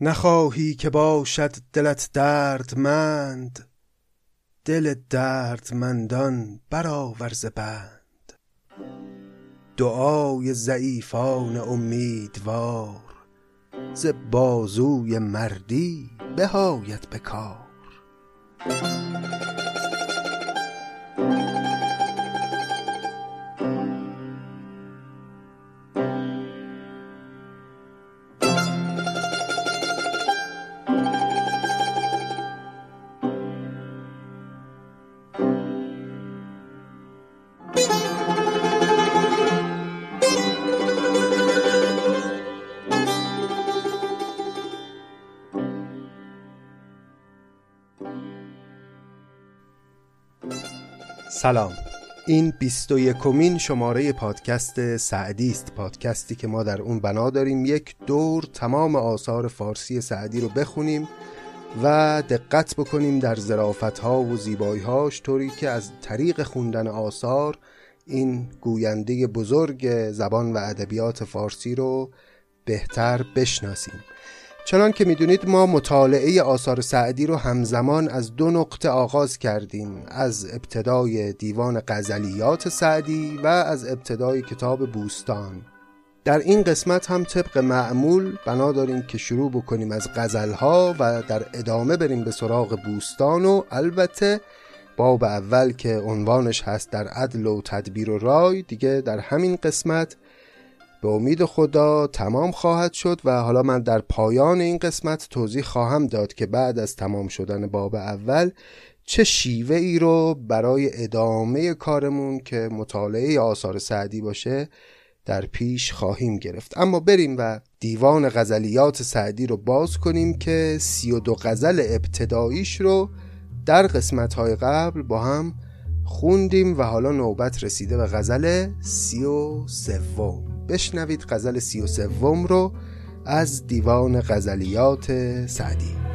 نخواهی که باشد دلت دردمند دل دردمندان برآور ز بند. دعای ضعیفان امیدوار ز بازوی مردی به آید به کار. سلام. این بیست و یکمین شماره پادکست سعدی است. پادکستی که ما در اون بنا داریم. یک دور تمام آثار فارسی سعدی رو بخونیم و دقت بکنیم در زرافت ها و زیبایی هاش طوری که از طریق خوندن آثار این گوینده بزرگ زبان و ادبیات فارسی رو بهتر بشناسیم. چنان که می‌دونید ما مطالعه آثار سعدی رو همزمان از دو نقطه آغاز کردیم از ابتدای دیوان غزلیات سعدی و از ابتدای کتاب بوستان. در این قسمت هم طبق معمول بنا داریم که شروع بکنیم از غزلها و در ادامه بریم به سراغ بوستان و البته باب اول که عنوانش هست در عدل و تدبیر و رای دیگه در همین قسمت به امید خدا تمام خواهد شد و حالا من در پایان این قسمت توضیح خواهم داد که بعد از تمام شدن باب اول چه شیوه ای رو برای ادامه کارمون که مطالعه آثار سعدی باشه در پیش خواهیم گرفت. اما بریم و دیوان غزلیات سعدی رو باز کنیم که سی و دو غزل ابتداییش رو در قسمت های قبل با هم خوندیم و حالا نوبت رسیده به غزل سی و سوم. بشنوید غزل سی و سوم رو از دیوان غزلیات سعدی.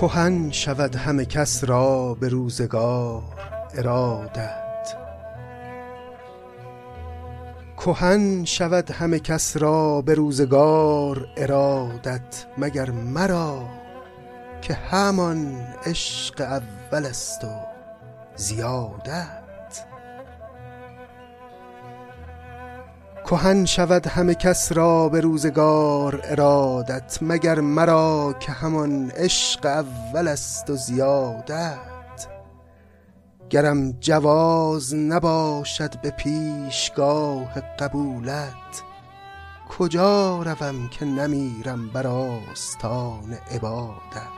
کهن شود همه کس را به روزگار ارادت. کهن شود همه کس را به روزگار ارادت مگر مرا که همان عشق اول است و زیادت کهن شود همه کس را به روزگار ارادت مگر مرا که همان عشق اول است و زیادت؟ گرم جواز نباشد به پیشگاه قبولت. کجا روم که نمیرم بر آستان عبادت؟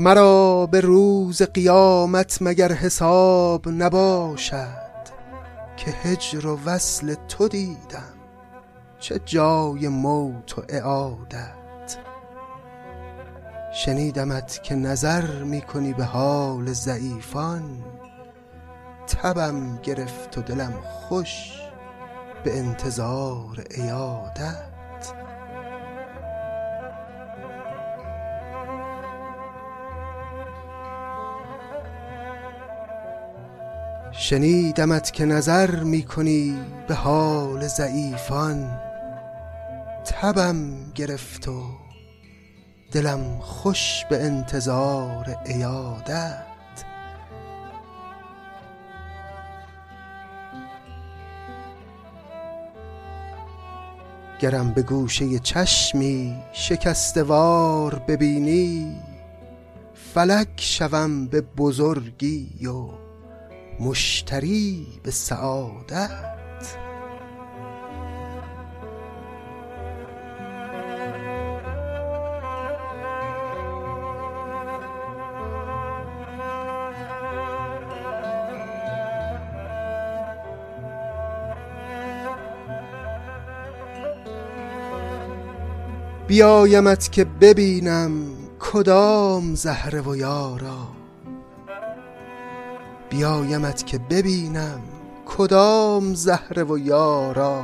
مرا به روز قیامت مگر حساب نباشد که هجر و وصل تو دیدم. چه جای موت و اعادت. شنیدمت که نظر می‌کنی به حال ضعیفان. تبم گرفت و دلم خوش به انتظار عیادت. شنیدمت که نظر می‌کنی به حال ضعیفان تبم گرفت و دلم خوش به انتظار عیادت. گرم به گوشه چشمی شکستوار ببینی فلک شوم به بزرگی و مشتری به سعادت. بیایمت که ببینم کدام زهره و یارا. بیایمت که ببینم کدام زهره و یارا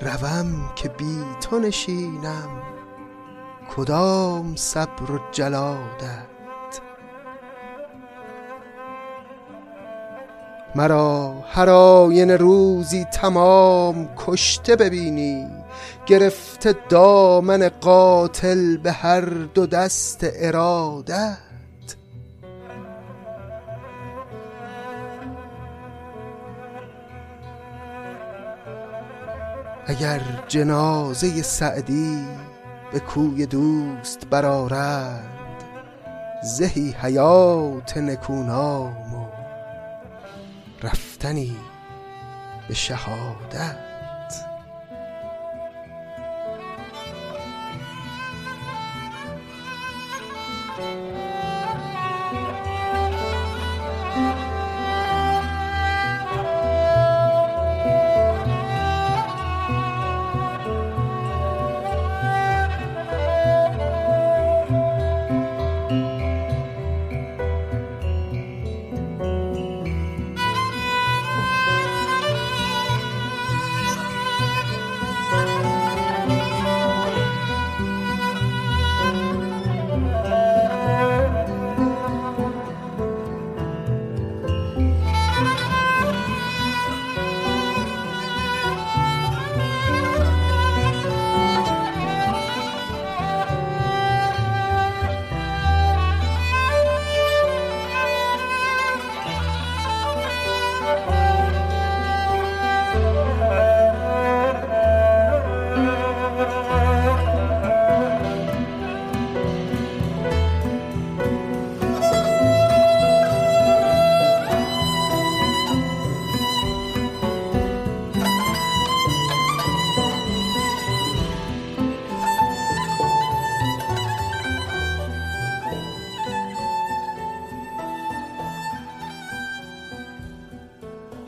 روم که بی تو نشینم. کدام صبر و جلادت؟ مرا هر آینه روزی تمام کشته ببینی. گرفته دامن قاتل به هر دو دست ارادت. اگر جنازه سعدی به کوی دوست برارند زهی حیات نکونام و رفتنی به شهادت.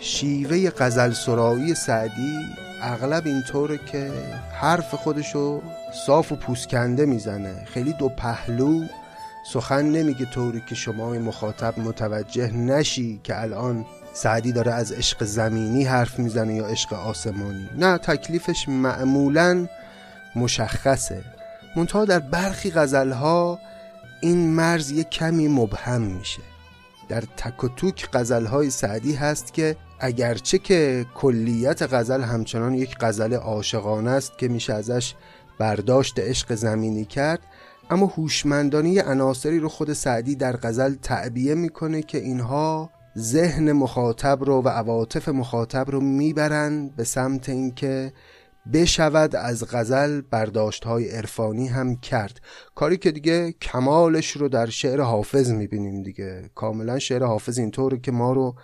شیوه غزل سرایی سعدی اغلب اینطوره که حرف خودشو صاف و پوسکنده می‌زنه. خیلی دو پهلو سخن نمیگه طوری که شما مخاطب متوجه نشی که الان سعدی داره از عشق زمینی حرف می‌زنه یا عشق آسمانی. نه تکلیفش معمولا مشخصه. منتها در برخی غزلها این مرز یک کمی مبهم میشه. در تک و توک غزلهای سعدی هست که اگرچه که کلیت غزل همچنان یک غزل عاشقانه است که میشه ازش برداشت عشق زمینی کرد اما هوشمندانه عناصری رو خود سعدی در غزل تعبیه می‌کنه که اینها ذهن مخاطب رو و عواطف مخاطب رو می‌برن به سمت اینکه بشود از غزل برداشت های عرفانی هم کرد. کاری که دیگه کمالش رو در شعر حافظ می‌بینیم دیگه. کاملا شعر حافظ اینطوره که ما رو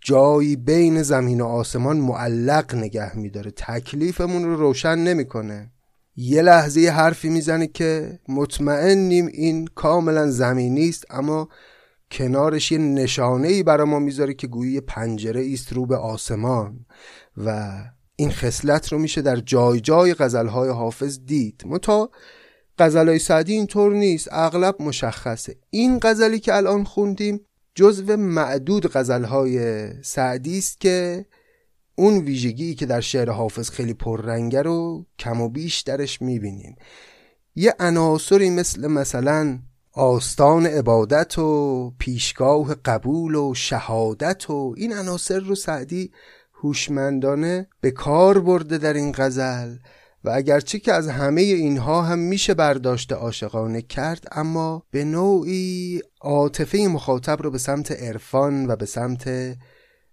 جایی بین زمین و آسمان معلق نگه میداره. تکلیفمون رو روشن نمی‌کنه. یه لحظه حرفی می‌زنه که مطمئنیم این کاملا زمینی است اما کنارش یه نشانه ای برای ما می‌ذاره که گویی پنجره است رو به آسمان. و این خصلت رو میشه در جای جای غزلهای حافظ دید. متا غزلهای سعدی اینطور نیست. اغلب مشخصه. این غزلی که الان خوندیم جزو معدود غزلهای سعدی است که اون ویژگی که در شعر حافظ خیلی پررنگه رو کم و بیش درش می‌بینیم. یه عناصری مثل مثلا آستان عبادت و پیشگاه قبول و شهادت و این عناصر رو سعدی هوشمندانه به کار برده در این غزل. و اگرچه که از همه اینها هم میشه برداشت عاشقانه کرد اما به نوعی عاطفه مخاطب رو به سمت عرفان و به سمت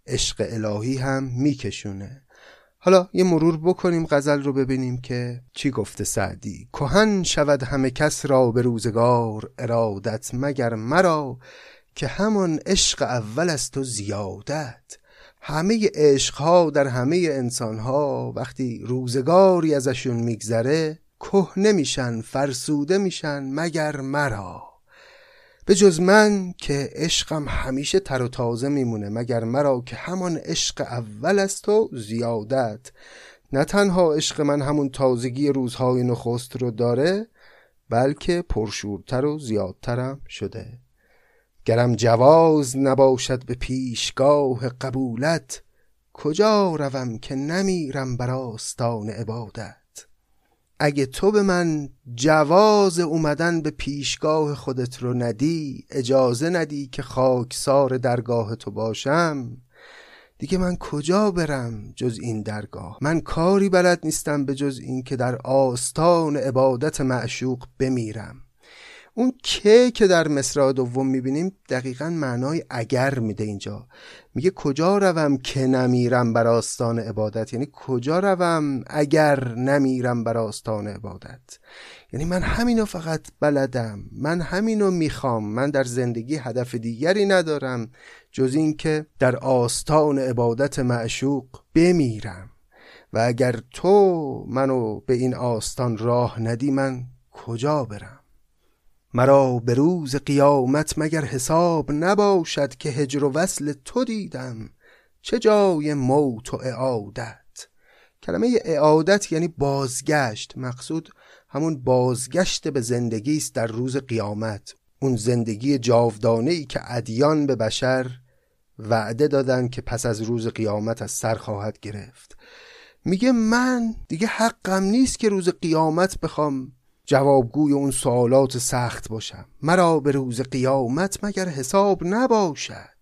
عشق الهی هم میکشونه. حالا یه مرور بکنیم غزل رو ببینیم که چی گفته سعدی. کهن شود همه کس را به روزگار ارادت مگر مرا که همان عشق اول است و زیادت؟ همه عشقها در همه انسانها وقتی روزگاری ازشون میگذره کهنه میشن فرسوده میشن مگر مرا؟ به جز من که عشقم همیشه تر و تازه میمونه مگر مرا که همان عشق اول است و زیادت. نه تنها عشق من همون تازگی روزهای نخست رو داره بلکه پرشورتر و زیادترم شده. گرم جواز نباشد به پیشگاه قبولت کجا روم که نمیرم بر آستان عبادت؟ اگه تو به من جواز اومدن به پیشگاه خودت رو ندی اجازه ندی که خاکسار درگاه تو باشم دیگه من کجا برم جز این درگاه؟ من کاری بلد نیستم به جز این که در آستان عبادت معشوق بمیرم. اون که که در مصرع دوم می‌بینیم دقیقا معنای اگر میده اینجا. میگه کجا روم که نمیرم بر آستان عبادت؟ یعنی کجا روم اگر نمیرم بر آستان عبادت؟ یعنی من همینو فقط بلدم من همینو می‌خوام من در زندگی هدف دیگری ندارم جز اینکه در آستان عبادت معشوق بمیرم. و اگر تو منو به این آستان راه ندی من کجا برم؟ مرا به روز قیامت مگر حساب نباشد که هجر و وصل تو دیدم؟ چه جای موت و اعادت؟ کلمه اعادت یعنی بازگشت مقصود همون بازگشت به زندگی است در روز قیامت. اون زندگی جاودانه ای که ادیان به بشر وعده دادن که پس از روز قیامت از سر خواهد گرفت. میگه من دیگه حقم نیست که روز قیامت بخوام. جوابگوی اون سوالات سخت باشم. مرا به روز قیامت مگر حساب نباشد؟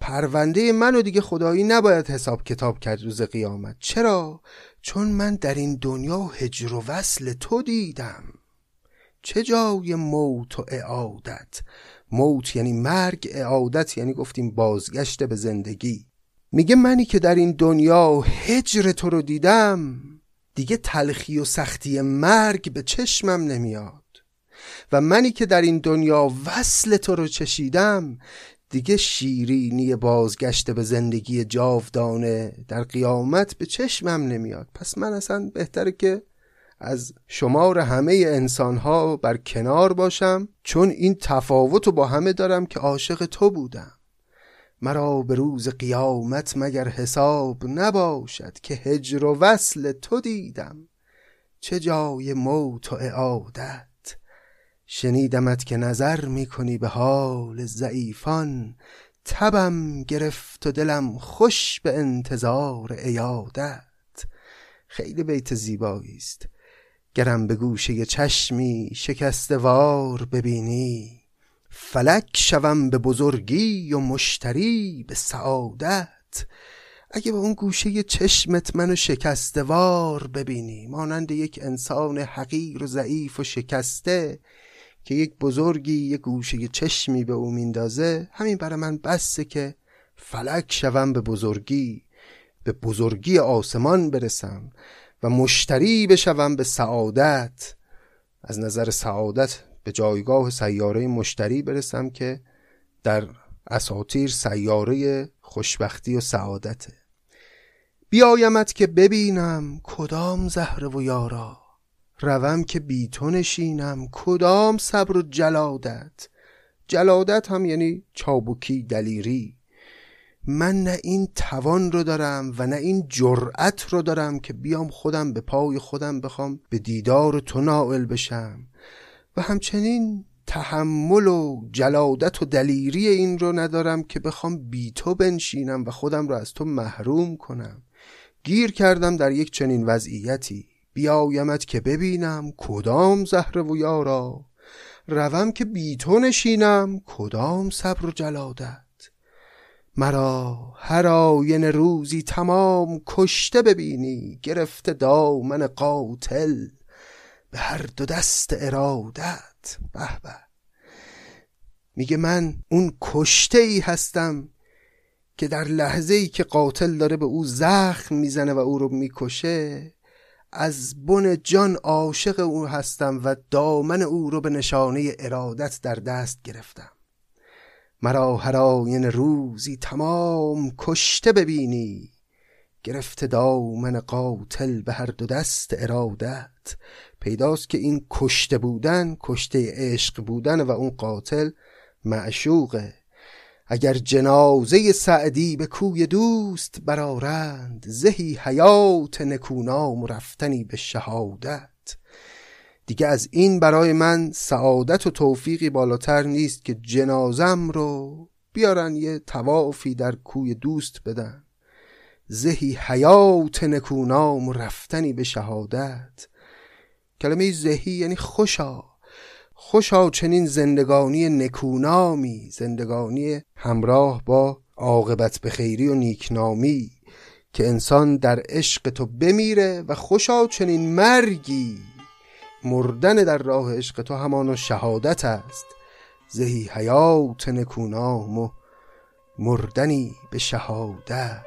پرونده منو دیگه خدایی نباید حساب کتاب کرد روز قیامت. چرا؟ چون من در این دنیا هجر و وصل تو دیدم. چه جای موت و اعادت؟ موت یعنی مرگ اعادت یعنی گفتیم بازگشت به زندگی. میگه منی که در این دنیا هجر تو رو دیدم. دیگه تلخی و سختی مرگ به چشمم نمیاد. و منی که در این دنیا وصل تو رو چشیدم دیگه شیرینی بازگشت به زندگی جاودانه در قیامت به چشمم نمیاد. پس من اصلا بهتره که از شمار همه انسانها بر کنار باشم چون این تفاوت رو با همه دارم که عاشق تو بودم. مرا به روز قیامت مگر حساب نباشد که هجر و وصل تو دیدم. چه جای موت و اعادت. شنیدمت که نظر می‌کنی به حال ضعیفان. تبم گرفت و دلم خوش به انتظار ایادت خیلی بیت زیبایی است گرم به گوشه چشمی شکستوار ببینی. فلک شوم به بزرگی و مشتری به سعادت. اگه به اون گوشه چشمت منو شکستوار ببینی مانند یک انسان حقیر و ضعیف و شکسته که یک بزرگی یک گوشه چشمی به او میندازه همین برای من بسته که فلک شوم به بزرگی به بزرگی آسمان برسم و مشتری بشوم به سعادت. از نظر سعادت به جایگاه سیاره مشتری برسم که در اساطیر سیاره خوشبختی و سعادته. بیایمت که ببینم کدام زهره و یارا. روم که بی تو نشینم کدام صبر و جلادت. جلادت هم یعنی چابوکی دلیری. من نه این توان رو دارم و نه این جرأت رو دارم که بیام خودم به پای خودم بخوام به دیدار تو نائل بشم. و همچنین تحمل و جلادت و دلیری این رو ندارم که بخوام بی تو بنشینم و خودم رو از تو محروم کنم. گیر کردم در یک چنین وضعیتی. بیایمت که ببینم کدام زهر و یارا. روم که بی تو نشینم کدام صبر و جلادت. مرا هر آین روزی تمام کشته ببینی. گرفته دامن قاتل. به هر دو دست ارادت. به به. میگه من اون کشته ای هستم که در لحظه ای که قاتل داره به او زخم می‌زنه و او رو می‌کشه از بن جان عاشق او هستم و دامن او رو به نشانه ارادت در دست گرفتم. مرا هر آین روزی تمام کشته ببینی. گرفته دامن قاتل به هر دو دست ارادت. پیداست که این کشته بودن کشته عشق بودن و اون قاتل معشوقه. اگر جنازه سعدی به کوی دوست برارند زهی حیات نکونام رفتنی به شهادت. دیگه از این برای من سعادت و توفیقی بالاتر نیست که جنازم رو بیارن یه توافی در کوی دوست بدن. زهی حیات نکونام رفتنی به شهادت. کلمه زهی یعنی خوشا. خوشا چنین زندگانی نکونامی زندگانی همراه با عاقبت به خیری و نیکنامی که انسان در عشق تو بمیره و خوشا چنین مرگی. مردن در راه عشق تو همان شهادت است. زهی حیات نکونام و مردنی به شهادت.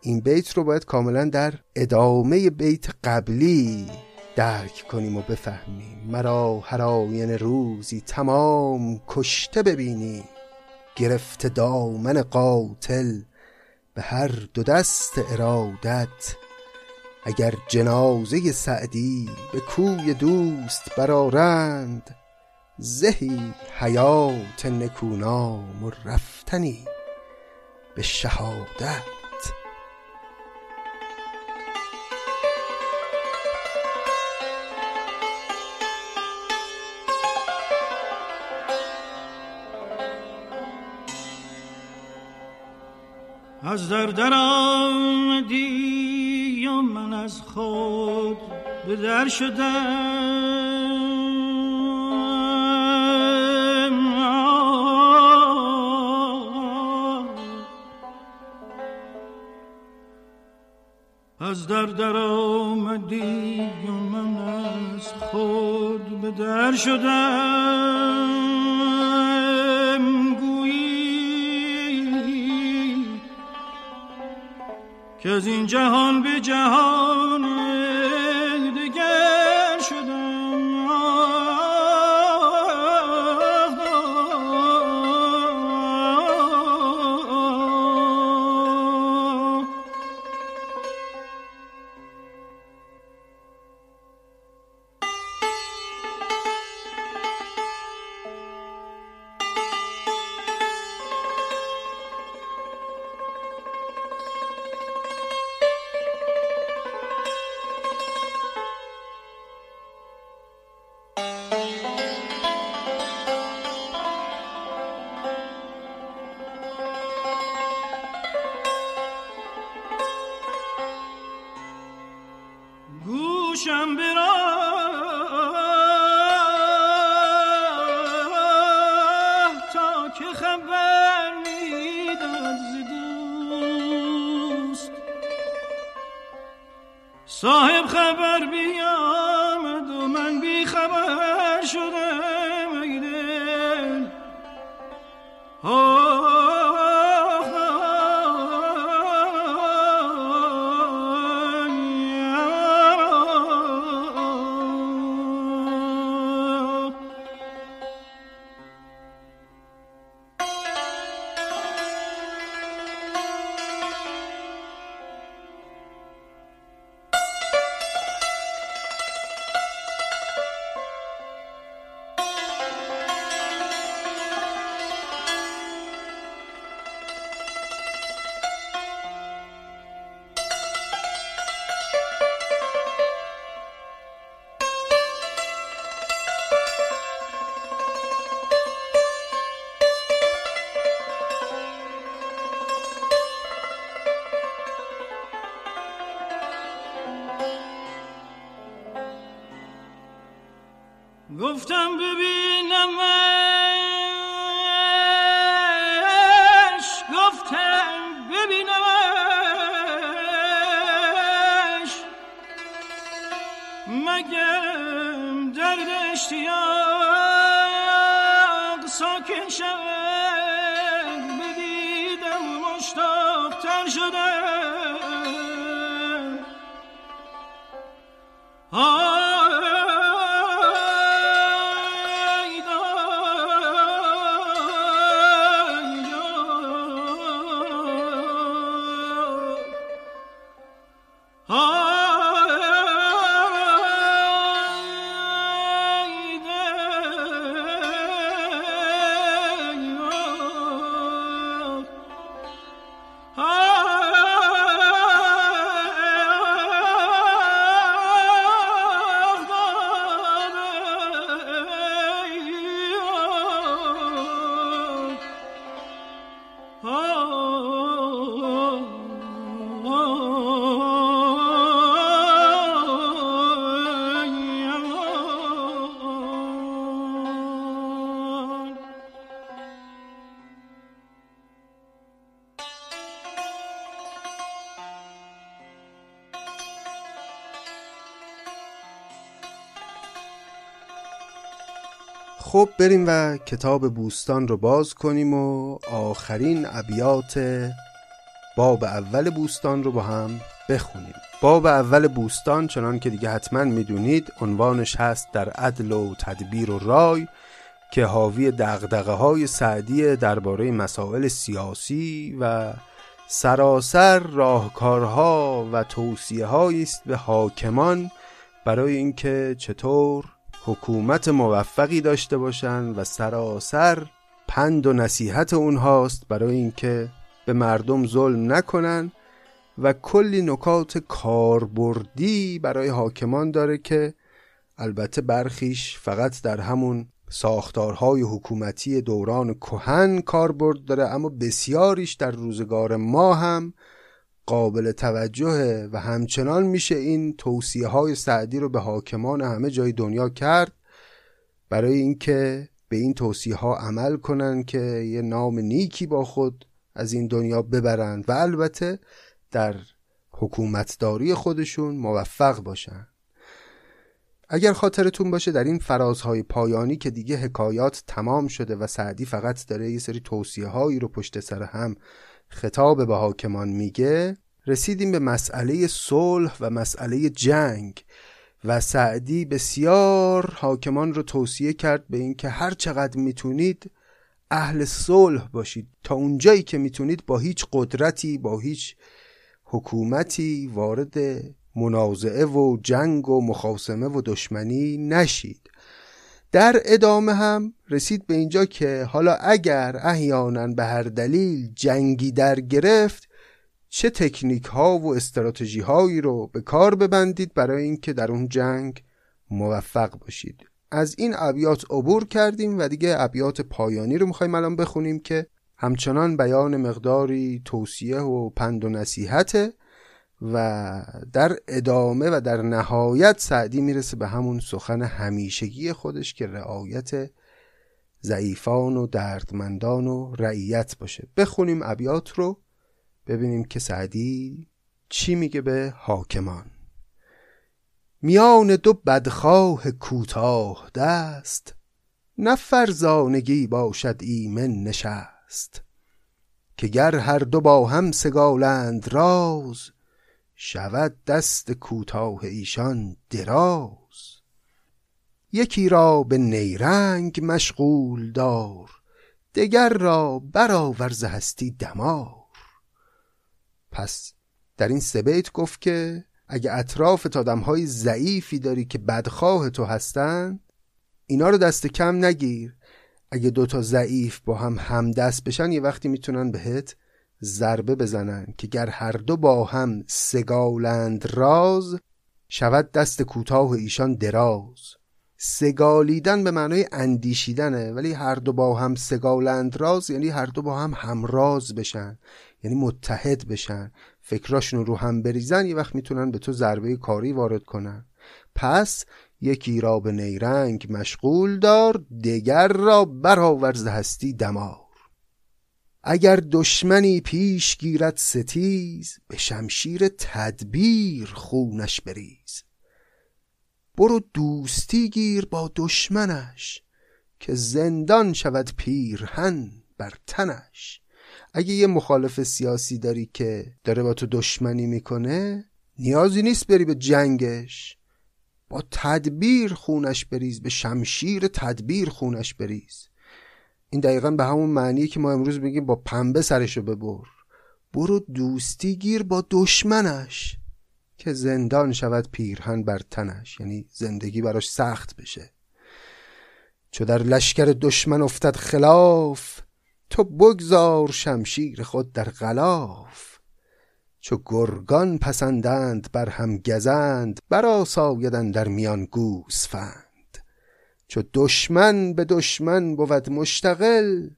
این بیت رو باید کاملا در ادامه بیت قبلی درک کنیم و بفهمیم. مرا هر آین روزی تمام کشته ببینی. گرفته دامن قاتل به هر دو دست ارادت. اگر جنازه سعدی به کوی دوست برارند زهی حیات نکونام و رفتنی به شهادت. از در در آمدی و من از خود به در شدم از در در آمدی و من از خود به در شدم؟ که از این جهان به جهان She خب بریم و کتاب بوستان رو باز کنیم و آخرین ابیات باب اول بوستان رو با هم بخونیم. باب اول بوستان چنان که دیگه حتما می‌دونید عنوانش هست در عدل و تدبیر و رای که حاوی دغدغه های سعدی درباره مسائل سیاسی و سراسر راهکارها و توصیه است به حاکمان برای اینکه چطور حکومت موفقی داشته باشند و سراسر پند و نصیحت اونهاست برای اینکه به مردم ظلم نکنن و کلی نکات کاربردی برای حاکمان داره که البته برخیش فقط در همون ساختارهای حکومتی دوران کهن کاربرد داره اما بسیاریش در روزگار ما هم قابل توجهه و همچنان میشه این توصیه های سعدی رو به حاکمان همه جای دنیا کرد برای اینکه به این توصیه ها عمل کنن که یه نام نیکی با خود از این دنیا ببرند و البته در حکومتداری خودشون موفق باشن. اگر خاطرتون باشه در این فرازهای پایانی که دیگه حکایات تمام شده و سعدی فقط داره یه سری توصیه هایی رو پشت سر هم خطاب به حاکمان میگه رسیدیم به مسئله صلح و مسئله جنگ و سعدی بسیار حاکمان رو توصیه کرد به اینکه هر چقدر می‌تونید اهل صلح باشید. تا اونجایی که می‌تونید با هیچ قدرتی با هیچ حکومتی وارد منازعه و جنگ و مخاسمه و دشمنی نشید. در ادامه هم رسید به اینجا که حالا اگر احیانا به هر دلیل جنگی در گرفت چه تکنیک ها و استراتژی هایی رو به کار ببندید برای اینکه در اون جنگ موفق باشید. از این ابیات عبور کردیم و دیگه ابیات پایانی رو می‌خوایم الان بخونیم که همچنان بیان مقداری توصیه و پند و نصیحته و در ادامه و در نهایت سعدی می‌رسه به همون سخن همیشگی خودش که رعایت ضعیفان و دردمندان و رعیت باشه. بخونیم ابیات رو ببینیم که سعدی چی میگه به حاکمان. میان دو بدخواه کوتاه دست نه فرزانگی باشد ایمن نشست که گر هر دو با هم سگالند راز شود دست کوتاه ایشان دراز. یکی را به نیرنگ مشغول دار دگر را برآورز هستی دمار. پس در این سبیت گفت که اگه اطراف های ضعیفی داری که بدخواه تو هستن اینا رو دست کم نگیر. اگه دوتا ضعیف با هم همدست بشن یه وقتی می‌تونن بهت ضربه بزنن که گر هر دو با هم سگالند راز شود دست کوتاه ایشان دراز. سگالیدن به معنای اندیشیدنه ولی هر دو با هم سگالند راز یعنی هر دو با هم همراز بشن یعنی متحد بشن. فکراشون رو هم بریزن یه وقت می‌تونن به تو ضربه کاری وارد کنن. پس یکی را به نیرنگ مشغول دار دگر را برآورز هستی دمار اگر دشمنی پیش گیرد ستیز به شمشیر تدبیر خونش بریز. برو دوستی گیر با دشمنش که زندان شود پیرهن بر تنش. اگه یه مخالف سیاسی داری که داره با تو دشمنی می‌کنه نیازی نیست بری به جنگش. با تدبیر خونش بریز به شمشیر تدبیر خونش بریز. این دقیقا به همون معنیه که ما امروز میگیم با پنبه سرشو ببر. برو دوستی گیر با دشمنش که زندان شود پیرهن بر تنش. یعنی زندگی براش سخت بشه. چو در لشکر دشمن افتد خلاف تو بگذار شمشیر خود در غلاف. چو گرگان پسندند بر هم گزند برا سایدن در میان گوسفند. چو دشمن به دشمن بود مشتغل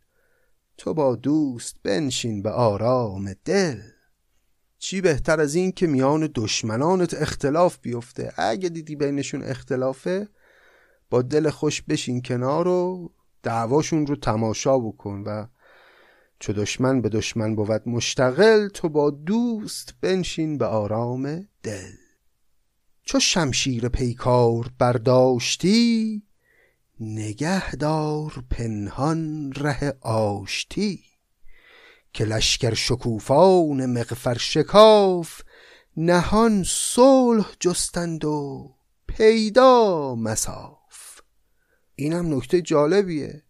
تو با دوست بنشین به آرام دل. چی بهتر از این که میان دشمنانت اختلاف بیفته؟ اگه دیدی بینشون اختلافه با دل خوش بشین کنار و دعواشون رو تماشا بکن و چو دشمن به دشمن بود مشتغل تو با دوست بنشین به آرام دل. چو شمشیر پیکار برداشتی نگهدار پنهان ره آشتی که لشکر شکوفان مغفر شکاف نهان صلح جستند و پیدا مساف. اینم نکته جالبیه.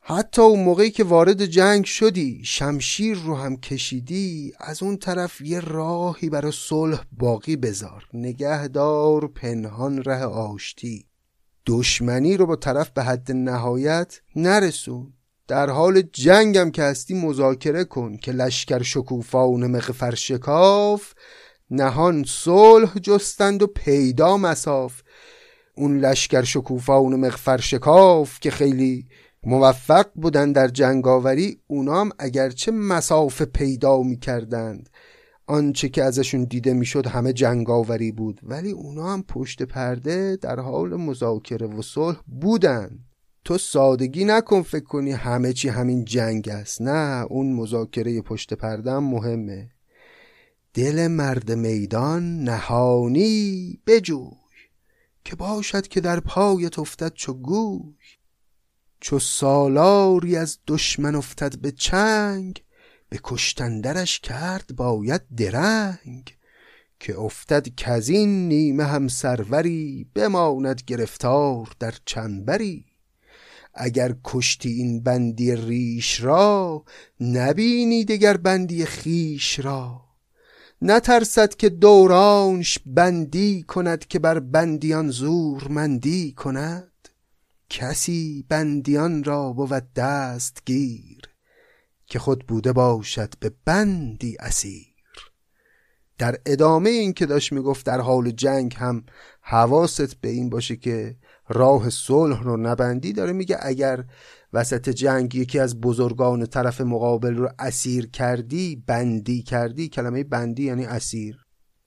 حتی اون موقعی که وارد جنگ شدی شمشیر رو هم کشیدی از اون طرف یه راهی برای صلح باقی بذار. نگهدار پنهان ره آشتی. دشمنی رو با طرف به حد نهایت نرسون. در حال جنگم که هستی مذاکره کن که لشکر شکوفان مغفر شکاف نهان صلح جستند و پیدا مساف. اون لشکر شکوفان مغفر شکاف که خیلی موفق بودن در جنگاوری اونام اگرچه مساف پیدا می‌کردند. آنچه که ازشون دیده می‌شد همه جنگاوری بود. ولی اونا هم پشت پرده در حال مذاکره و صلح بودن. تو سادگی نکن فکر کنی همه چی همین جنگ است. نه اون مذاکره پشت پرده هم مهمه. دل مرد میدان نهانی بجوی. که باشد که در پایت افتد چو گوی. چو سالاری از دشمن افتد به چنگ به کشتندرش کرد باید درنگ که افتد کزین نیمه هم سروری بماند گرفتار در چنبری. اگر کشتی این بندی ریش را نبینی دگر بندی خیش را. نترسد که دورانش بندی کند که بر بندیان زور مندی کند. کسی بندیان را بود دست گیر که خود بوده باشد به بندی اسیر. در ادامه این که داشت می‌گفت در حال جنگ هم حواست به این باشه که راه صلح رو نبندی داره میگه اگر وسط جنگ یکی از بزرگان طرف مقابل رو اسیر کردی بندی کردی کلمه بندی یعنی اسیر.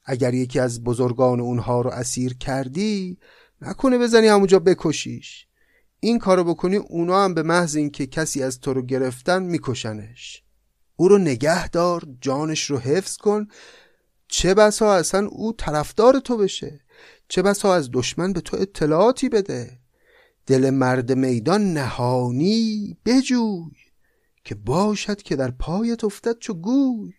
اگر یکی از بزرگان اونها رو اسیر کردی نکنه بزنی همونجا بکشیش. این کارو بکنی اونا هم به محض اینکه کسی از تو رو گرفتن میکشنش. او رو نگه دار جانش رو حفظ کن. چه بسا اصلا او طرفدار تو بشه؟ چه بسا از دشمن به تو اطلاعاتی بده؟ دل مرد میدان نهانی بجوی که باشد که در پایت افتد چو گوی.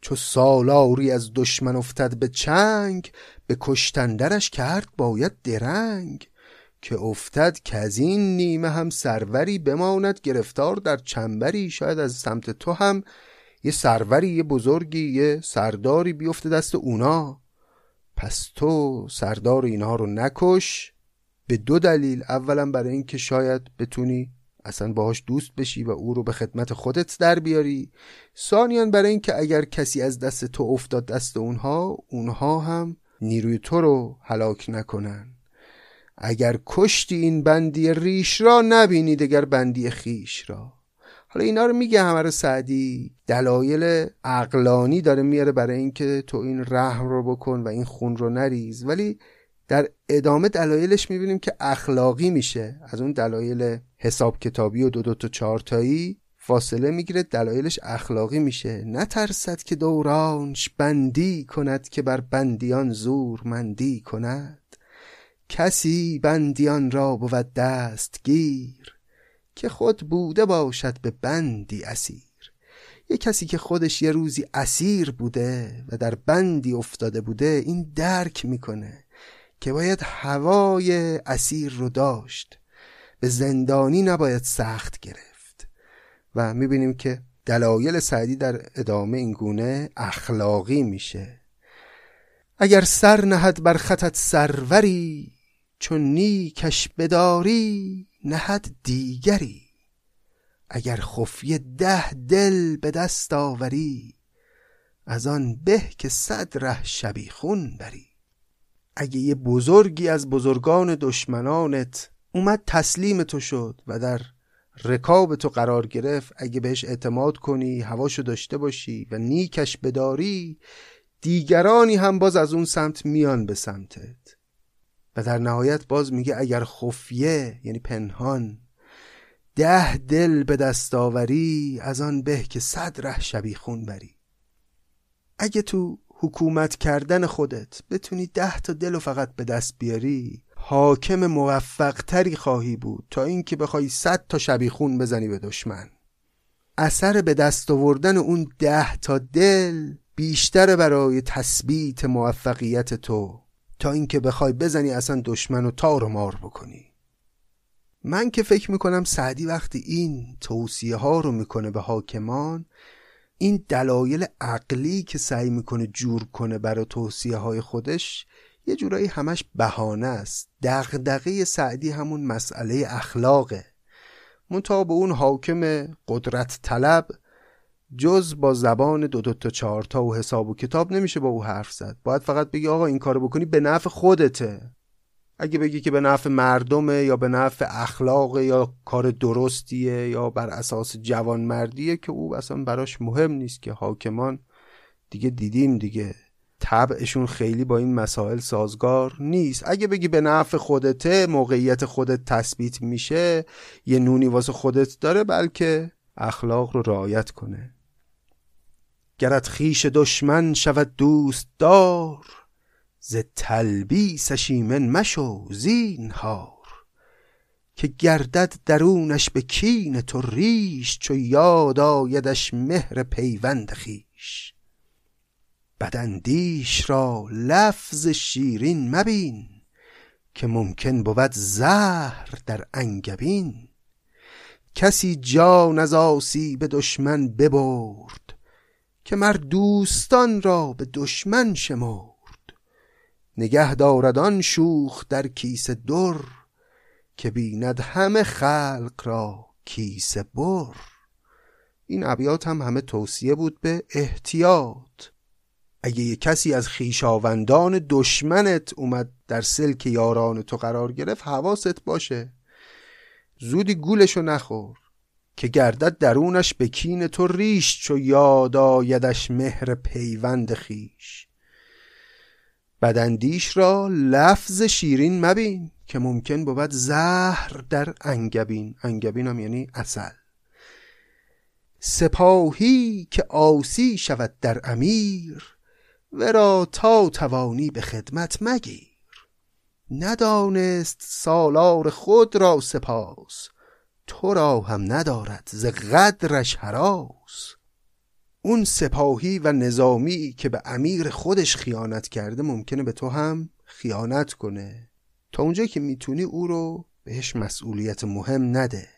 چو سالاری از دشمن افتد به چنگ به کشتندرش کرد باید درنگ. که افتد که از این نیمه هم سروری بماند گرفتار در چنبری. شاید از سمت تو هم یه سروری یه بزرگی یه سرداری بیفته دست اونا. پس تو سردار اینها رو نکش. به دو دلیل. اولا برای اینکه شاید بتونی اصلا باهاش دوست بشی و او رو به خدمت خودت در بیاری. ثانیان برای اینکه اگر کسی از دست تو افتاد دست اونها اونها هم نیروی تو رو هلاک نکنن. اگر کشتی این بندی ریش را نبینی دگر بندی خیش را. حالا اینا رو میگه همه رو سعدی. دلایل عقلانی داره میاره برای اینکه تو این رحم رو بکن و این خون رو نریز. ولی در ادامه دلایلش می‌بینیم که اخلاقی میشه. از اون دلایل حساب کتابی و دو دو تا چارتایی فاصله می‌گیره دلایلش اخلاقی میشه. نترسد که دورانش بندی کند که بر بندیان زور مندی کند. کسی بندیان را بود دستگیر که خود بوده باشد به بندی اسیر. یه کسی که خودش یه روزی اسیر بوده و در بندی افتاده بوده این درک می‌کنه که باید هوای اسیر رو داشت. به زندانی نباید سخت گرفت. و می‌بینیم که دلایل سعدی در ادامه این گونه اخلاقی میشه. اگر سر نهد بر خطت سروری چون نیکش بداری نهد دیگری. اگر خفیه ده دل به دست آوری از آن به که صد ره شبیخون بری. اگه یه بزرگی از بزرگان دشمنانت اومد تسلیم تو شد و در رکاب تو قرار گرفت اگه بهش اعتماد کنی هواشو داشته باشی و نیکش بداری دیگرانی هم باز از اون سمت میان به سمتت. و در نهایت باز میگه اگر خفیه یعنی پنهان ده دل به دست آوری از آن به که صد ره شبیخون بری. اگه تو حکومت کردن خودت بتونی ده تا دل و فقط به دست بیاری حاکم موفق تری خواهی بود تا اینکه بخوای صد تا شبیخون بزنی به دشمن. اثر به دست آوردن اون ده تا دل بیشتر برای تثبیت موفقیت تو. تا اینکه بخوای بزنی اصلا دشمن رو تار و مار بکنی. من که فکر می‌کنم سعدی وقتی این توصیه ها رو می‌کنه به حاکمان این دلایل عقلی که سعی می‌کنه جور کنه برای توصیه های خودش یه جورایی همش بهانه است. دغدغه سعدی همون مسئله اخلاقه. منتها به اون حاکم قدرت طلب جز با زبان دو دو تا چهار تا و حساب و کتاب نمیشه با او حرف زد. باید فقط بگی آقا این کارو بکنی به نفع خودته. اگه بگی که به نفع مردمه یا به نفع اخلاق یا کار درستیه یا بر اساس جوانمردیه که او اصلا براش مهم نیست که حاکمان دیگه دیدیم دیگه. طبعشون خیلی با این مسائل سازگار نیست. اگه بگی به نفع خودته موقعیت خودت تثبیت میشه یه نونی واسه خودت داره بلکه اخلاق رو رعایت کنه. گرت خیش دشمن شود دوست دار ز تلبیسش ایمن مشو زینهار. که گردد درونش به کین تو ریش چو یاد آیدش مهر پیوند خیش بداندیش را لفظ شیرین مبین که ممکن بود زهر در انگبین. کسی جان از آسیب دشمن ببرد که مر دوستان را به دشمن شمرد. نگه دارد شوخ در کیسه در که بیند همه خلق را کیسه بر. این ابیات هم همه توصیه بود به احتیاط. اگه یه کسی از خیشاوندان دشمنت اومد در سلک یاران تو قرار گرفت حواست باشه. زودی گولشو نخور. که گردد درونش به کین تو ریش چو یاد آیدش مهر پیوند خیش بدندیش را لفظ شیرین مبین که ممکن بود زهر در انگبین. انگبین هم یعنی اصل سپاهی که آسی شود در امیر ورا تا توانی به خدمت مگیر. ندانست سالار خود را سپاس تو را هم ندارد ز قدرش حراس. اون سپاهی و نظامی که به امیر خودش خیانت کرده ممکنه به تو هم خیانت کنه. تا اونجا که می‌تونی او رو بهش مسئولیت مهم نده.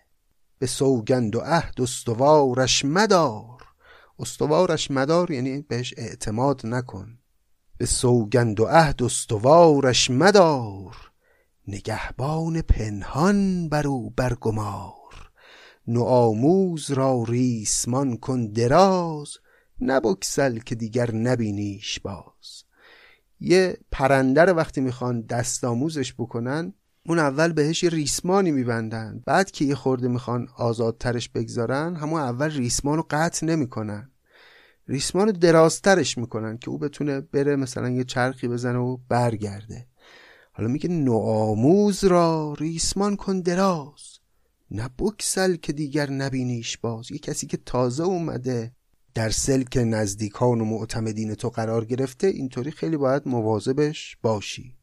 به سوگند و عهد استوارش مدار. استوارش مدار یعنی بهش اعتماد نکن. به سوگند و عهد استوارش مدار. نگهبان پنهان بر او برگمار. نوآموز را ریسمان کن دراز نبکسل که دیگر نبینیش باز. یه پرنده رو وقتی می‌خوان دست آموزش بکنن اون اول بهش یه ریسمانی میبندن. بعد که یه خورده می‌خوان آزادترش بگذارن همون اول ریسمان رو قطع نمی‌کنن. ریسمان رو درازترش می‌کنن که او بتونه بره مثلا یه چرخی بزنه و برگرده. حالا میگه نوآموز را ریسمان کن دراز. نه بکسل که دیگر نبینیش باز. یه کسی که تازه اومده در سلک نزدیکان و معتمدین تو قرار گرفته اینطوری خیلی باید مواظبش باشی.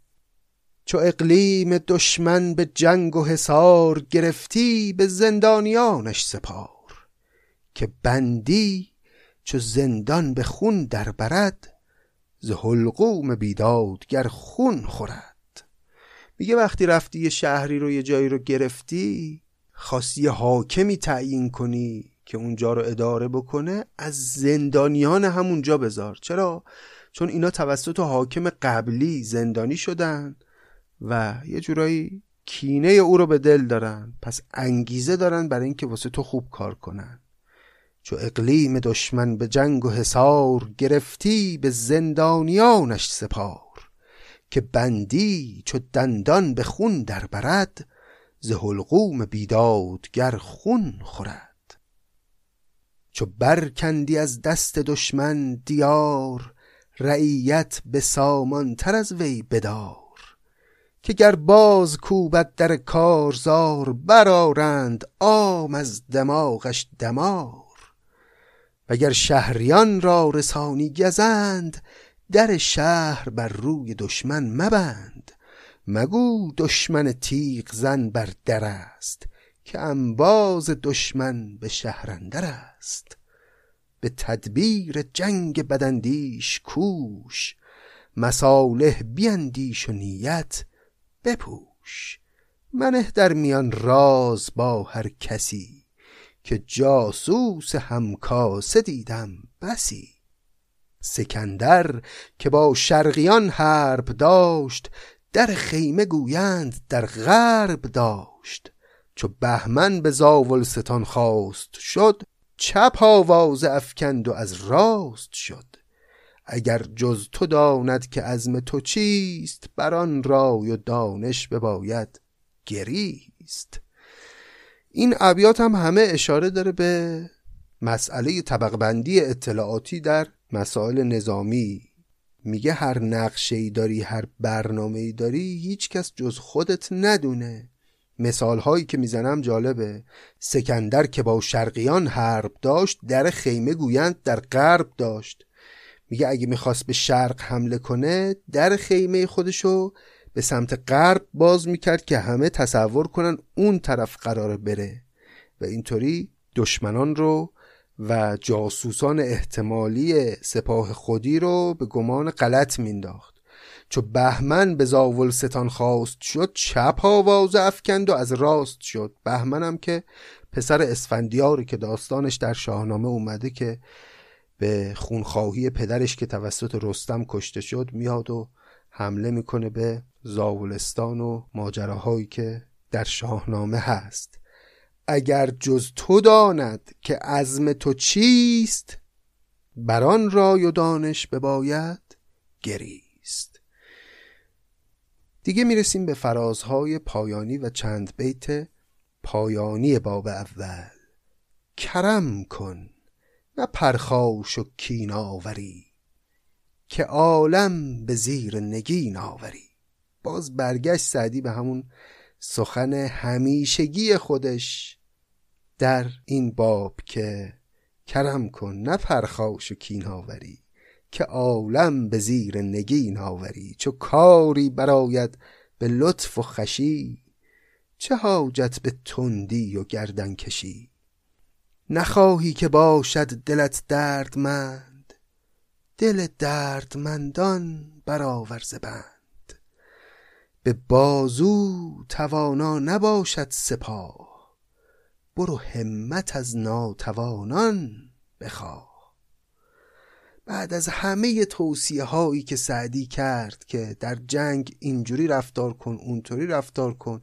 چو اقلیم دشمن به جنگ و حصار گرفتی به زندانیانش سپار. که بندی چو زندان به خون در برد ز حلقوم بیدادگر خون خورد. میگه وقتی رفتی یه شهری رو یه جایی رو گرفتی خواستی یه حاکمی تعیین کنی که اونجا رو اداره بکنه از زندانیان همونجا بذار. چرا؟ چون اینا توسط حاکم قبلی زندانی شدن و یه جورایی کینه او رو به دل دارن. پس انگیزه دارن برای اینکه واسه تو خوب کار کنن. چو اقلیم دشمن به جنگ و حصار گرفتی به زندانیانش سپار. که بندی چو دندان به خون در برد ز حلقوم بیدادگر خون خورد. چو برکندی از دست دشمن دیار رعیت به سامان تر از وی بدار. که گر باز کوبد در کارزار برارند عام از دماغش دمار. وگر شهریان را رسانی گزند در شهر بر روی دشمن مبند. مگو دشمن تیغ زن بر در است که انباز دشمن به شهرندر است. به تدبیر جنگ بدندیش کوش مصالح بیندیش و نیت بپوش. منه در میان راز با هر کسی که جاسوس همکاسه دیدم بسی. سکندر که با شرقیان حرب داشت در خیمه گویند در غرب داشت. چو بهمن به زاولستان خواست شد چپ آواز افکند و از راست شد. اگر جز تو داند که عزم تو چیست بر آن رای و دانش بباید گریست. این ابیات هم همه اشاره داره به مسئله طبق بندی اطلاعاتی در مسائل نظامی. میگه هر نقشه ای داری هر برنامه ای داری هیچ کس جز خودت ندونه. مثال هایی که می‌زنم جالبه. سکندر که با شرقیان حرب داشت در خیمه گویند در غرب داشت. میگه اگه می‌خواست به شرق حمله کنه در خیمه خودشو به سمت غرب باز می‌کرد که همه تصور کنن اون طرف قراره بره. و اینطوری دشمنان رو و جاسوسان احتمالی سپاه خودی رو به گمان غلط مینداخت چو بهمن به زاولستان خواست شد چپ آواز افکند و از راست شد. بهمنم که پسر اسفندیاری که داستانش در شاهنامه اومده که به خونخواهی پدرش که توسط رستم کشته شد میاد و حمله می‌کنه به زاولستان و ماجراهایی که در شاهنامه هست. اگر جز تو داند که عزم تو چیست بران رای و دانش بباید گریست. دیگه می‌رسیم به فرازهای پایانی و چند بیت پایانی باب اول. کرم کن نه پرخاش و کین آوری که عالم به زیر نگین آوری. باز برگشت سعدی به همون سخن همیشگی خودش در این باب که کرم کن نه پرخاش و کین آوری که عالم به زیر نگین آوری چو کاری براید به لطف و خشی چه حاجت به تندی و گردن کشی؟ نخواهی که باشد دلت دردمند دل دردمندان برآور بند. به بازو توانا نباشد سپاه برو همت از ناتوانان بخواه. بعد از همه توصیه هایی که سعدی کرد که در جنگ اینجوری رفتار کن اونطوری رفتار کن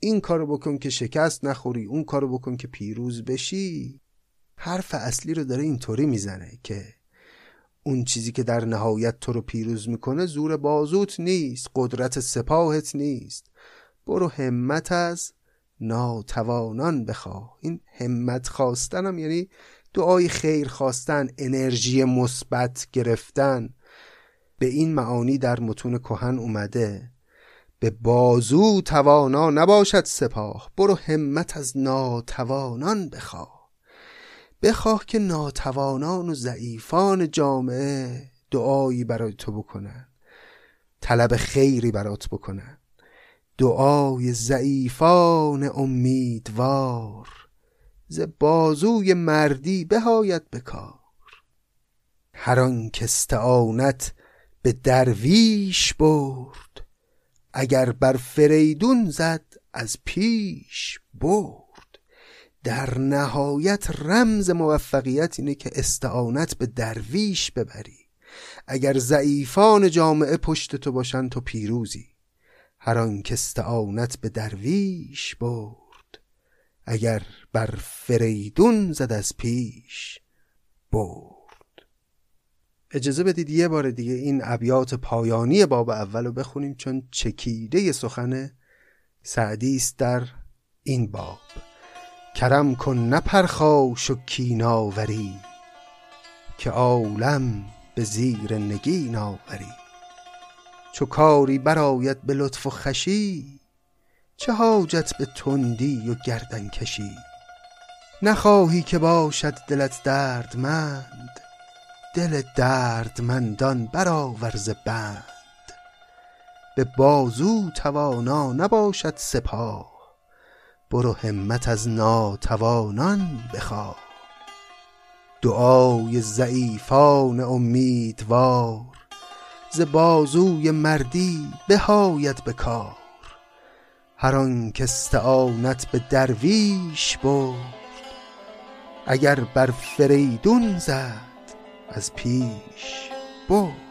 این کارو بکن که شکست نخوری اون کارو بکن که پیروز بشی حرف اصلی رو داره اینطوری می‌زنه که اون چیزی که در نهایت تو رو پیروز می‌کنه زور بازوت نیست قدرت سپاهت نیست. برو همت از ناتوانان بخواه. این همت خواستنم یعنی دعای خیر خواستن انرژی مثبت گرفتن به این معانی در متون کهن اومده به بازو توانا نباشد سپاه برو همت از ناتوانان بخواه. بخواه که ناتوانان و ضعیفان جامعه دعایی برای تو بکنن طلب خیری برات بکنن. دعای ضعیفان امیدوار ز بازوی مردی بهایت بکار هر آن که استعانت به درویش برد اگر بر فریدون زد از پیش برد. در نهایت رمز موفقیت اینه که استعانت به درویش ببری. اگر ضعیفان جامعه پشت تو باشن تو پیروزی. هر آن که استعانت به درویش برد اگر بر فریدون زد از پیش برد. اجازه بدید یه بار دیگه این ابیات پایانی باب اول رو بخونیم چون چکیده سخن سعدی است در این باب. کرم کن نپرخاش و کیناوری که عالم به زیر نگین آوری. چو کاری براید به لطف و خشی چه حاجت به تندی و گردن کشی؟ نخواهی که باشد دلت دردمند دل دردمندان برآور ز بند. به بازو توانا نباشد سپاه برو همت از ناتوانان بخواه. دعای ضعیفان امیدوار ز بازوی مردی بهاید به کار هر آن که استعانت به درویش برد اگر بر فریدون زد از پیش برد.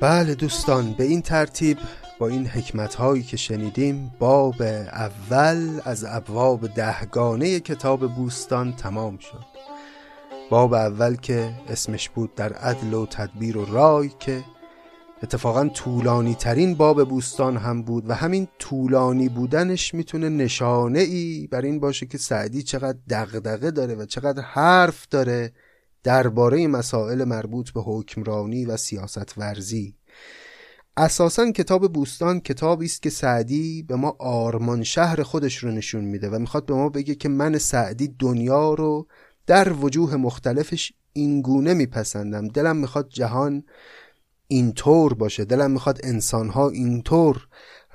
بله دوستان به این ترتیب با این حکمت هایی که شنیدیم باب اول از ابواب دهگانه کتاب بوستان تمام شد. باب اول که اسمش بود در عدل و تدبیر و رای که اتفاقا طولانی ترین باب بوستان هم بود و همین طولانی بودنش می‌تونه نشانه ای بر این باشه که سعدی چقدر دغدغه داره و چقدر حرف داره درباره مسائل مربوط به حکمرانی و سیاست ورزی اساسا کتاب بوستان کتابی است که سعدی به ما آرمان شهر خودش رو نشون میده و می‌خواد به ما بگه که من سعدی دنیا رو در وجوه مختلفش اینگونه میپسندم. دلم می‌خواد جهان اینطور باشه. دلم می‌خواد انسانها اینطور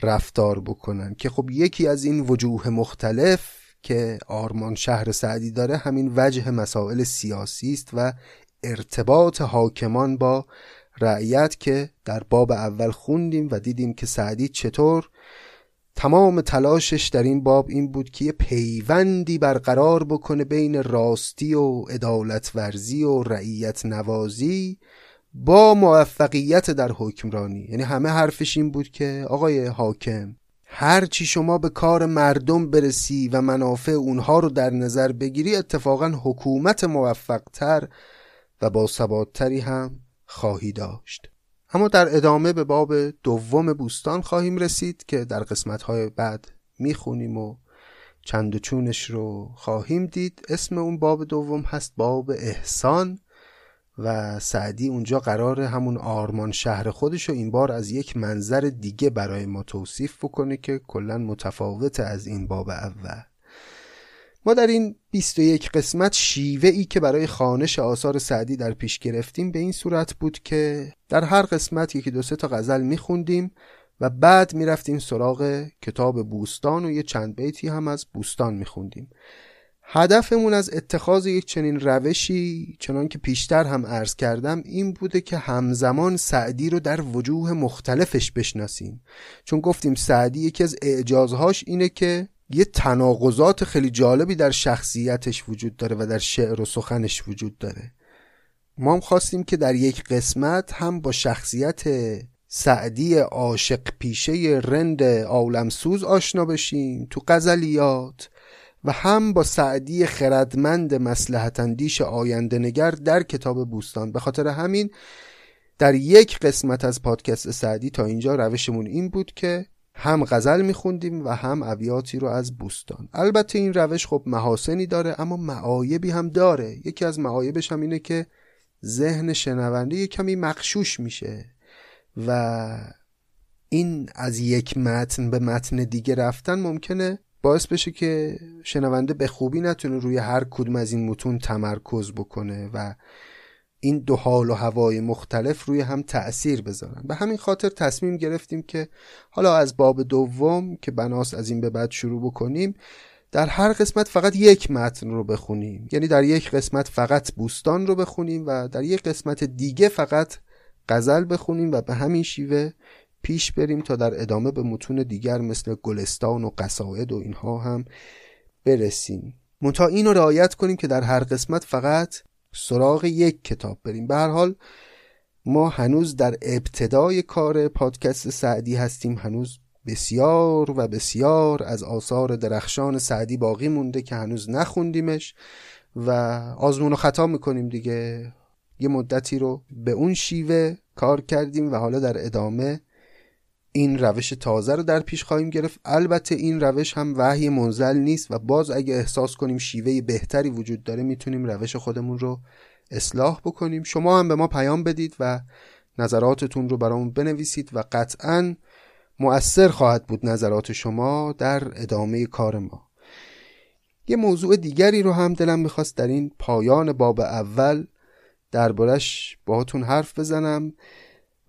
رفتار بکنن که خب یکی از این وجوه مختلف که آرمان شهر سعدی داره همین وجه مسائل سیاسی است و ارتباط حاکمان با رعیت که در باب اول خوندیم و دیدیم که سعدی چطور تمام تلاشش در این باب این بود که یه پیوندی برقرار بکنه بین راستی و عدالت ورزی و رعیت نوازی با موفقیت در حکمرانی. یعنی همه حرفش این بود که آقای حاکم هر چی شما به کار مردم برسی و منافع اونها رو در نظر بگیری اتفاقا حکومت موفقتر و با ثباتتری هم خواهی داشت. اما در ادامه به باب دوم بوستان خواهیم رسید که در قسمتهای بعد می‌خونیم و چند و چونش رو خواهیم دید. اسم اون باب دوم هست باب احسان. و سعدی اونجا قرار همون آرمان شهر خودش رو این بار از یک منظر دیگه برای ما توصیف بکنه که کلا متفاوت از این باب اول. ما در این 21 قسمت شیوه ای که برای خانش آثار سعدی در پیش گرفتیم به این صورت بود که در هر قسمت یکی دو سه تا غزل میخوندیم و بعد می‌رفتیم سراغ کتاب بوستان و یه چند بیتی هم از بوستان میخوندیم. هدفمون از اتخاذ یک چنین روشی چنان که پیشتر هم عرض کردم این بوده که همزمان سعدی رو در وجوه مختلفش بشناسیم. چون گفتیم سعدی یکی از اعجازهاش اینه که یه تناقضات خیلی جالبی در شخصیتش وجود داره و در شعر و سخنش وجود داره. ما هم خواستیم که در یک قسمت هم با شخصیت سعدی عاشق پیشه رند عالمسوز آشنا بشیم تو غزلیات. و هم با سعدی خردمند مسلحت اندیش آینده نگر در کتاب بوستان. به خاطر همین در یک قسمت از پادکست سعدی تا اینجا روشمون این بود که هم غزل میخوندیم و هم ابیاتی رو از بوستان. البته این روش خب محاسنی داره اما معایبی هم داره. یکی از معایبش هم اینه که ذهن شنونده یه کمی مخشوش میشه و این از یک متن به متن دیگه رفتن ممکنه باعث بشه که شنونده به خوبی نتونه روی هر کدوم از این متون تمرکز بکنه و این دو حال و هوای مختلف روی هم تأثیر بذارن. به همین خاطر تصمیم گرفتیم که حالا از باب دوم که بناس از این به بعد شروع بکنیم در هر قسمت فقط یک متن رو بخونیم. یعنی در یک قسمت فقط بوستان رو بخونیم و در یک قسمت دیگه فقط غزل بخونیم و به همین شیوه پیش بریم تا در ادامه به متون دیگر مثل گلستان و قصاید و اینها هم برسیم. منتها این رعایت کنیم که در هر قسمت فقط سراغ یک کتاب بریم. به هر حال ما هنوز در ابتدای کار پادکست سعدی هستیم. هنوز بسیار و بسیار از آثار درخشان سعدی باقی مونده که هنوز نخوندیمش و آزمون و خطا می‌کنیم دیگه. یه مدتی رو به اون شیوه کار کردیم و حالا در ادامه این روش تازه رو در پیش خواهیم گرفت. البته این روش هم وحی منزل نیست و باز اگه احساس کنیم شیوه بهتری وجود داره می‌تونیم روش خودمون رو اصلاح بکنیم. شما هم به ما پیام بدید و نظراتتون رو برامون بنویسید و قطعا مؤثر خواهد بود نظرات شما در ادامه کار ما. یه موضوع دیگری رو هم دلم می‌خواست در این پایان باب اول دربارش باهاتون حرف بزنم.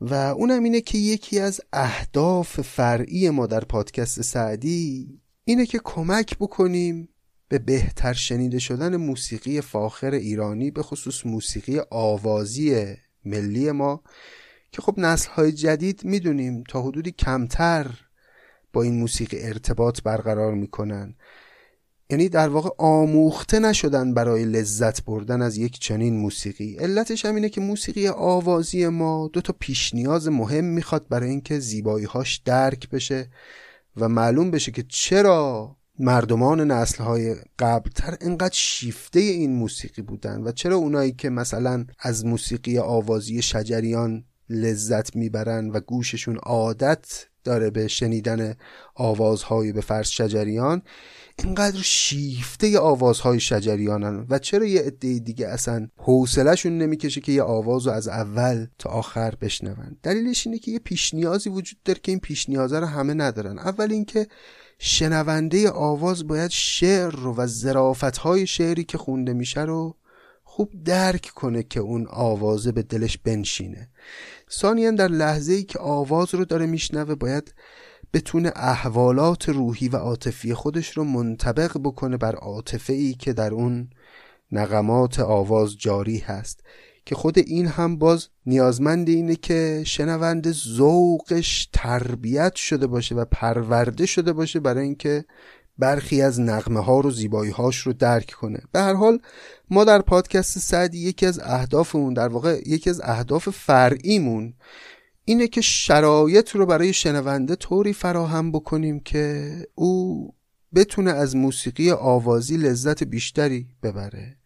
و اونم اینه که یکی از اهداف فرعی ما در پادکست سعدی اینه که کمک بکنیم به بهتر شنیده شدن موسیقی فاخر ایرانی به خصوص موسیقی آوازی ملی ما که خب نسل های جدید می‌دونیم تا حدودی کمتر با این موسیقی ارتباط برقرار می‌کنن. یعنی در واقع آموخته نشدن برای لذت بردن از یک چنین موسیقی. علتش هم اینه که موسیقی آوازی ما دو تا پیش نیاز مهم می‌خواد برای اینکه زیباییهاش درک بشه و معلوم بشه که چرا مردمان نسلهای قبلتر انقدر شیفته این موسیقی بودن و چرا اونایی که مثلا از موسیقی آوازی شجریان لذت می‌برن و گوششون عادت داره به شنیدن آوازهای به فرض شجریان اینقدر شیفته آوازهای شجریانن و چرا یه عده دیگه اصلا حوصلهشون نمی‌کشه که یه آواز رو از اول تا آخر بشنون؟ دلیلش اینه که یه پیش نیازی وجود داره که این پیش نیازه رو همه ندارن. اول اینکه شنونده آواز باید شعر رو و ظرافت های شعری که خونده میشه رو خوب درک کنه که اون آوازه به دلش بنشینه. ثانیا در لحظه ای که آواز رو داره میشنوه باید بتونه احوالات روحی و عاطفی خودش رو منطبق بکنه بر عاطفه ای که در اون نغمات آواز جاری هست. که خود این هم باز نیازمند اینه که شنونده ذوقش تربیت شده باشه و پرورده شده باشه برای اینکه برخی از نغمه ها رو زیبایی هاش رو درک کنه. به هر حال ما در پادکست سعدی یکی از اهدافمون در واقع یکی از اهداف فرعیمون اینه که شرایط رو برای شنونده طوری فراهم بکنیم که او بتونه از موسیقی آوازی لذت بیشتری ببره.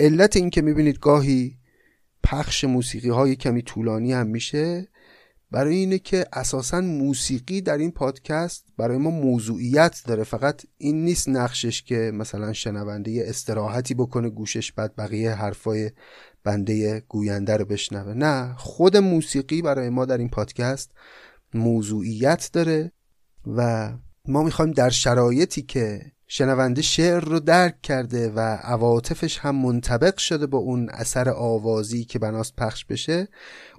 علت این که می‌بینید گاهی پخش موسیقی های کمی طولانی هم میشه برای اینه که اساسا موسیقی در این پادکست برای ما موضوعیت داره. فقط این نیست نقشش که مثلا شنونده استراحتی بکنه گوشش بعد بقیه حرفای بنده گوینده رو بشنوه. نه خود موسیقی برای ما در این پادکست موضوعیت داره و ما می‌خوایم در شرایطی که شنونده شعر رو درک کرده و عواطفش هم منطبق شده با اون اثر آوازی که بناست پخش بشه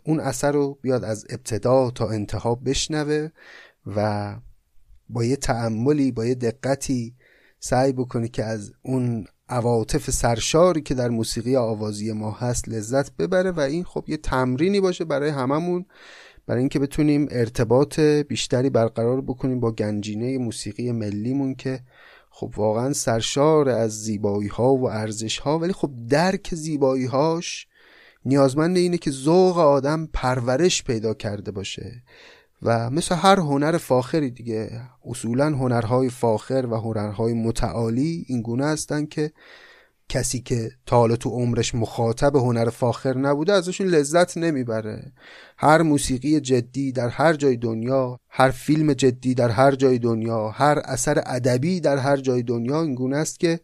اون اثر رو بیاد از ابتدا تا انتها بشنوه و با یه تعملی با یه دقتی سعی بکنه که از اون عواطف سرشاری که در موسیقی آوازی ما هست لذت ببره و این خب یه تمرینی باشه برای هممون برای اینکه بتونیم ارتباط بیشتری برقرار بکنیم با گنجینه موسیقی ملیمون که خب واقعا سرشار از زیبایی ها و ارزش ها ولی خب درک زیبایی هاش نیازمند اینه که ذوق آدم پرورش پیدا کرده باشه. و مثل هر هنر فاخری دیگه اصولا هنرهای فاخر و هنرهای متعالی این گونه هستن که کسی که تا تو عمرش مخاطب هنر فاخر نبوده ازشون لذت نمی‌بره. هر موسیقی جدی در هر جای دنیا هر فیلم جدی در هر جای دنیا هر اثر ادبی در هر جای دنیا این گونه است که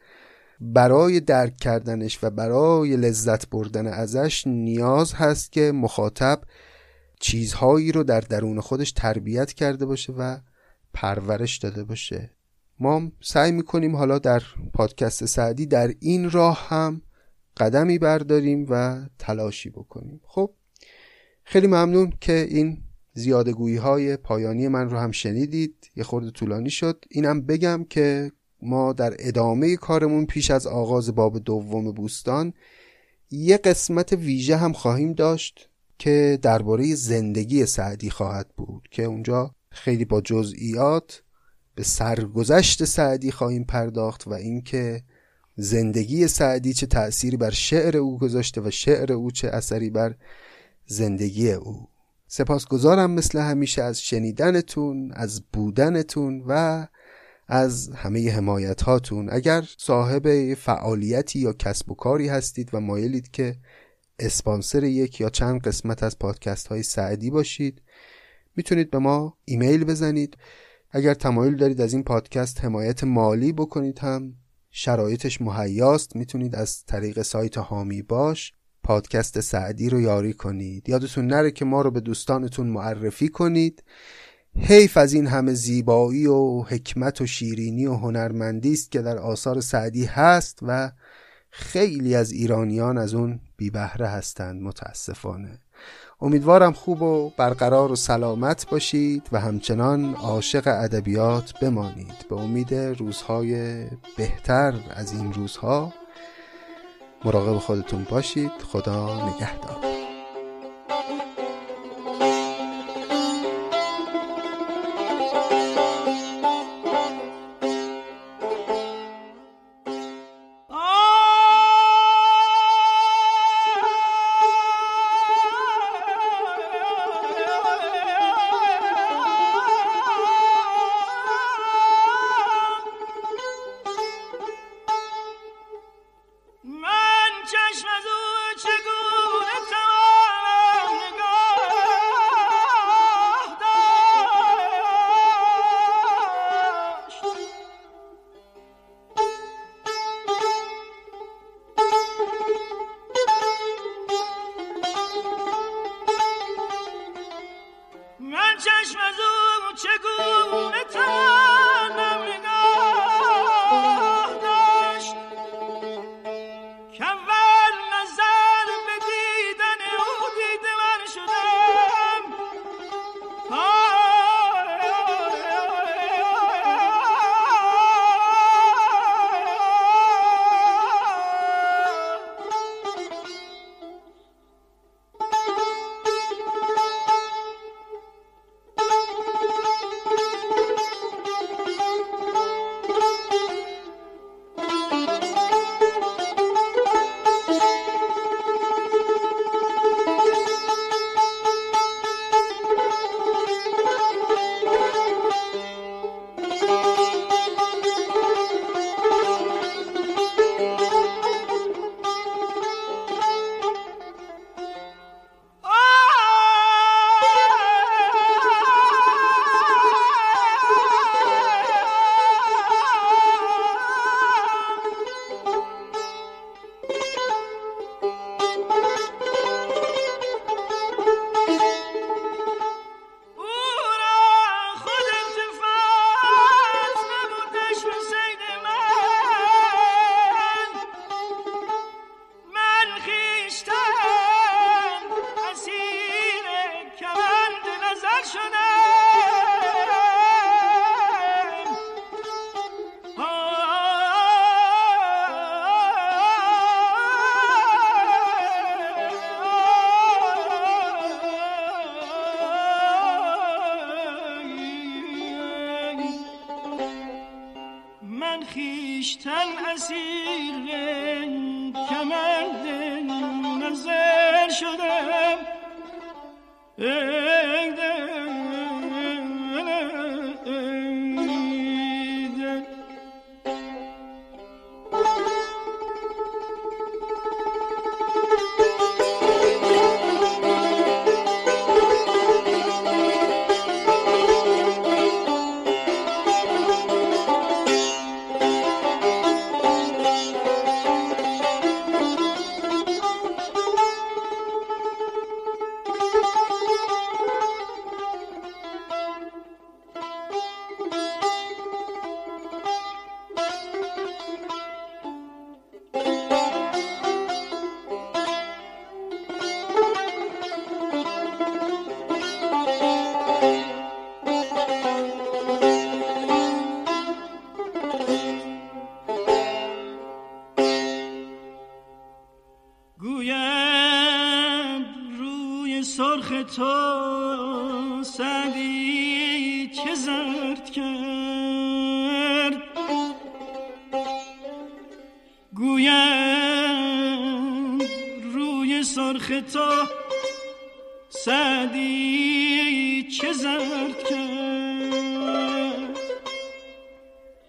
برای درک کردنش و برای لذت بردن ازش نیاز هست که مخاطب چیزهایی رو در درون خودش تربیت کرده باشه و پرورش داده باشه. ما سعی می‌کنیم حالا در پادکست سعدی در این راه هم قدمی برداریم و تلاشی بکنیم. خب خیلی ممنون که این زیادگویی های پایانی من رو هم شنیدید. یه خورده طولانی شد. اینم بگم که ما در ادامه کارمون پیش از آغاز باب دوم بوستان یه قسمت ویژه هم خواهیم داشت. که درباره زندگی سعدی خواهد بود که اونجا خیلی با جزئیات به سرگذشت سعدی خواهیم پرداخت و اینکه زندگی سعدی چه تأثیری بر شعر او گذاشته و شعر او چه اثری بر زندگی او. سپاسگزارم مثل همیشه از شنیدنتون از بودنتون و از همه حمایت هاتون اگر صاحب فعالیتی یا کسب و کاری هستید و مایلید که اسپانسر یک یا چند قسمت از پادکست های سعدی باشید. می‌تونید به ما ایمیل بزنید. اگر تمایل دارید از این پادکست حمایت مالی بکنید هم شرایطش مهیاست می‌تونید از طریق سایت هامی باش پادکست سعدی رو یاری کنید. یادتون نره که ما رو به دوستانتون معرفی کنید. حیف از این همه زیبایی و حکمت و شیرینی و هنرمندی است که در آثار سعدی هست و خیلی از ایرانیان از اون بی بهره هستند متاسفانه. امیدوارم خوب و برقرار و سلامت باشید و همچنان عاشق ادبیات بمانید. به امید روزهای بهتر از این روزها مراقب خودتون باشید. خدا نگهدار. سرخ تو سعدی چه زرد کرد؟ گویم روی سرخ تو سعدی چه زرد کرد؟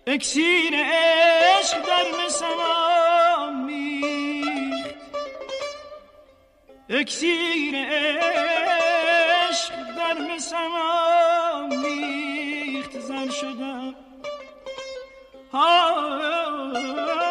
اکسیر عشق در مثلا اکسیر عشق در مسما میخت زن شدم ها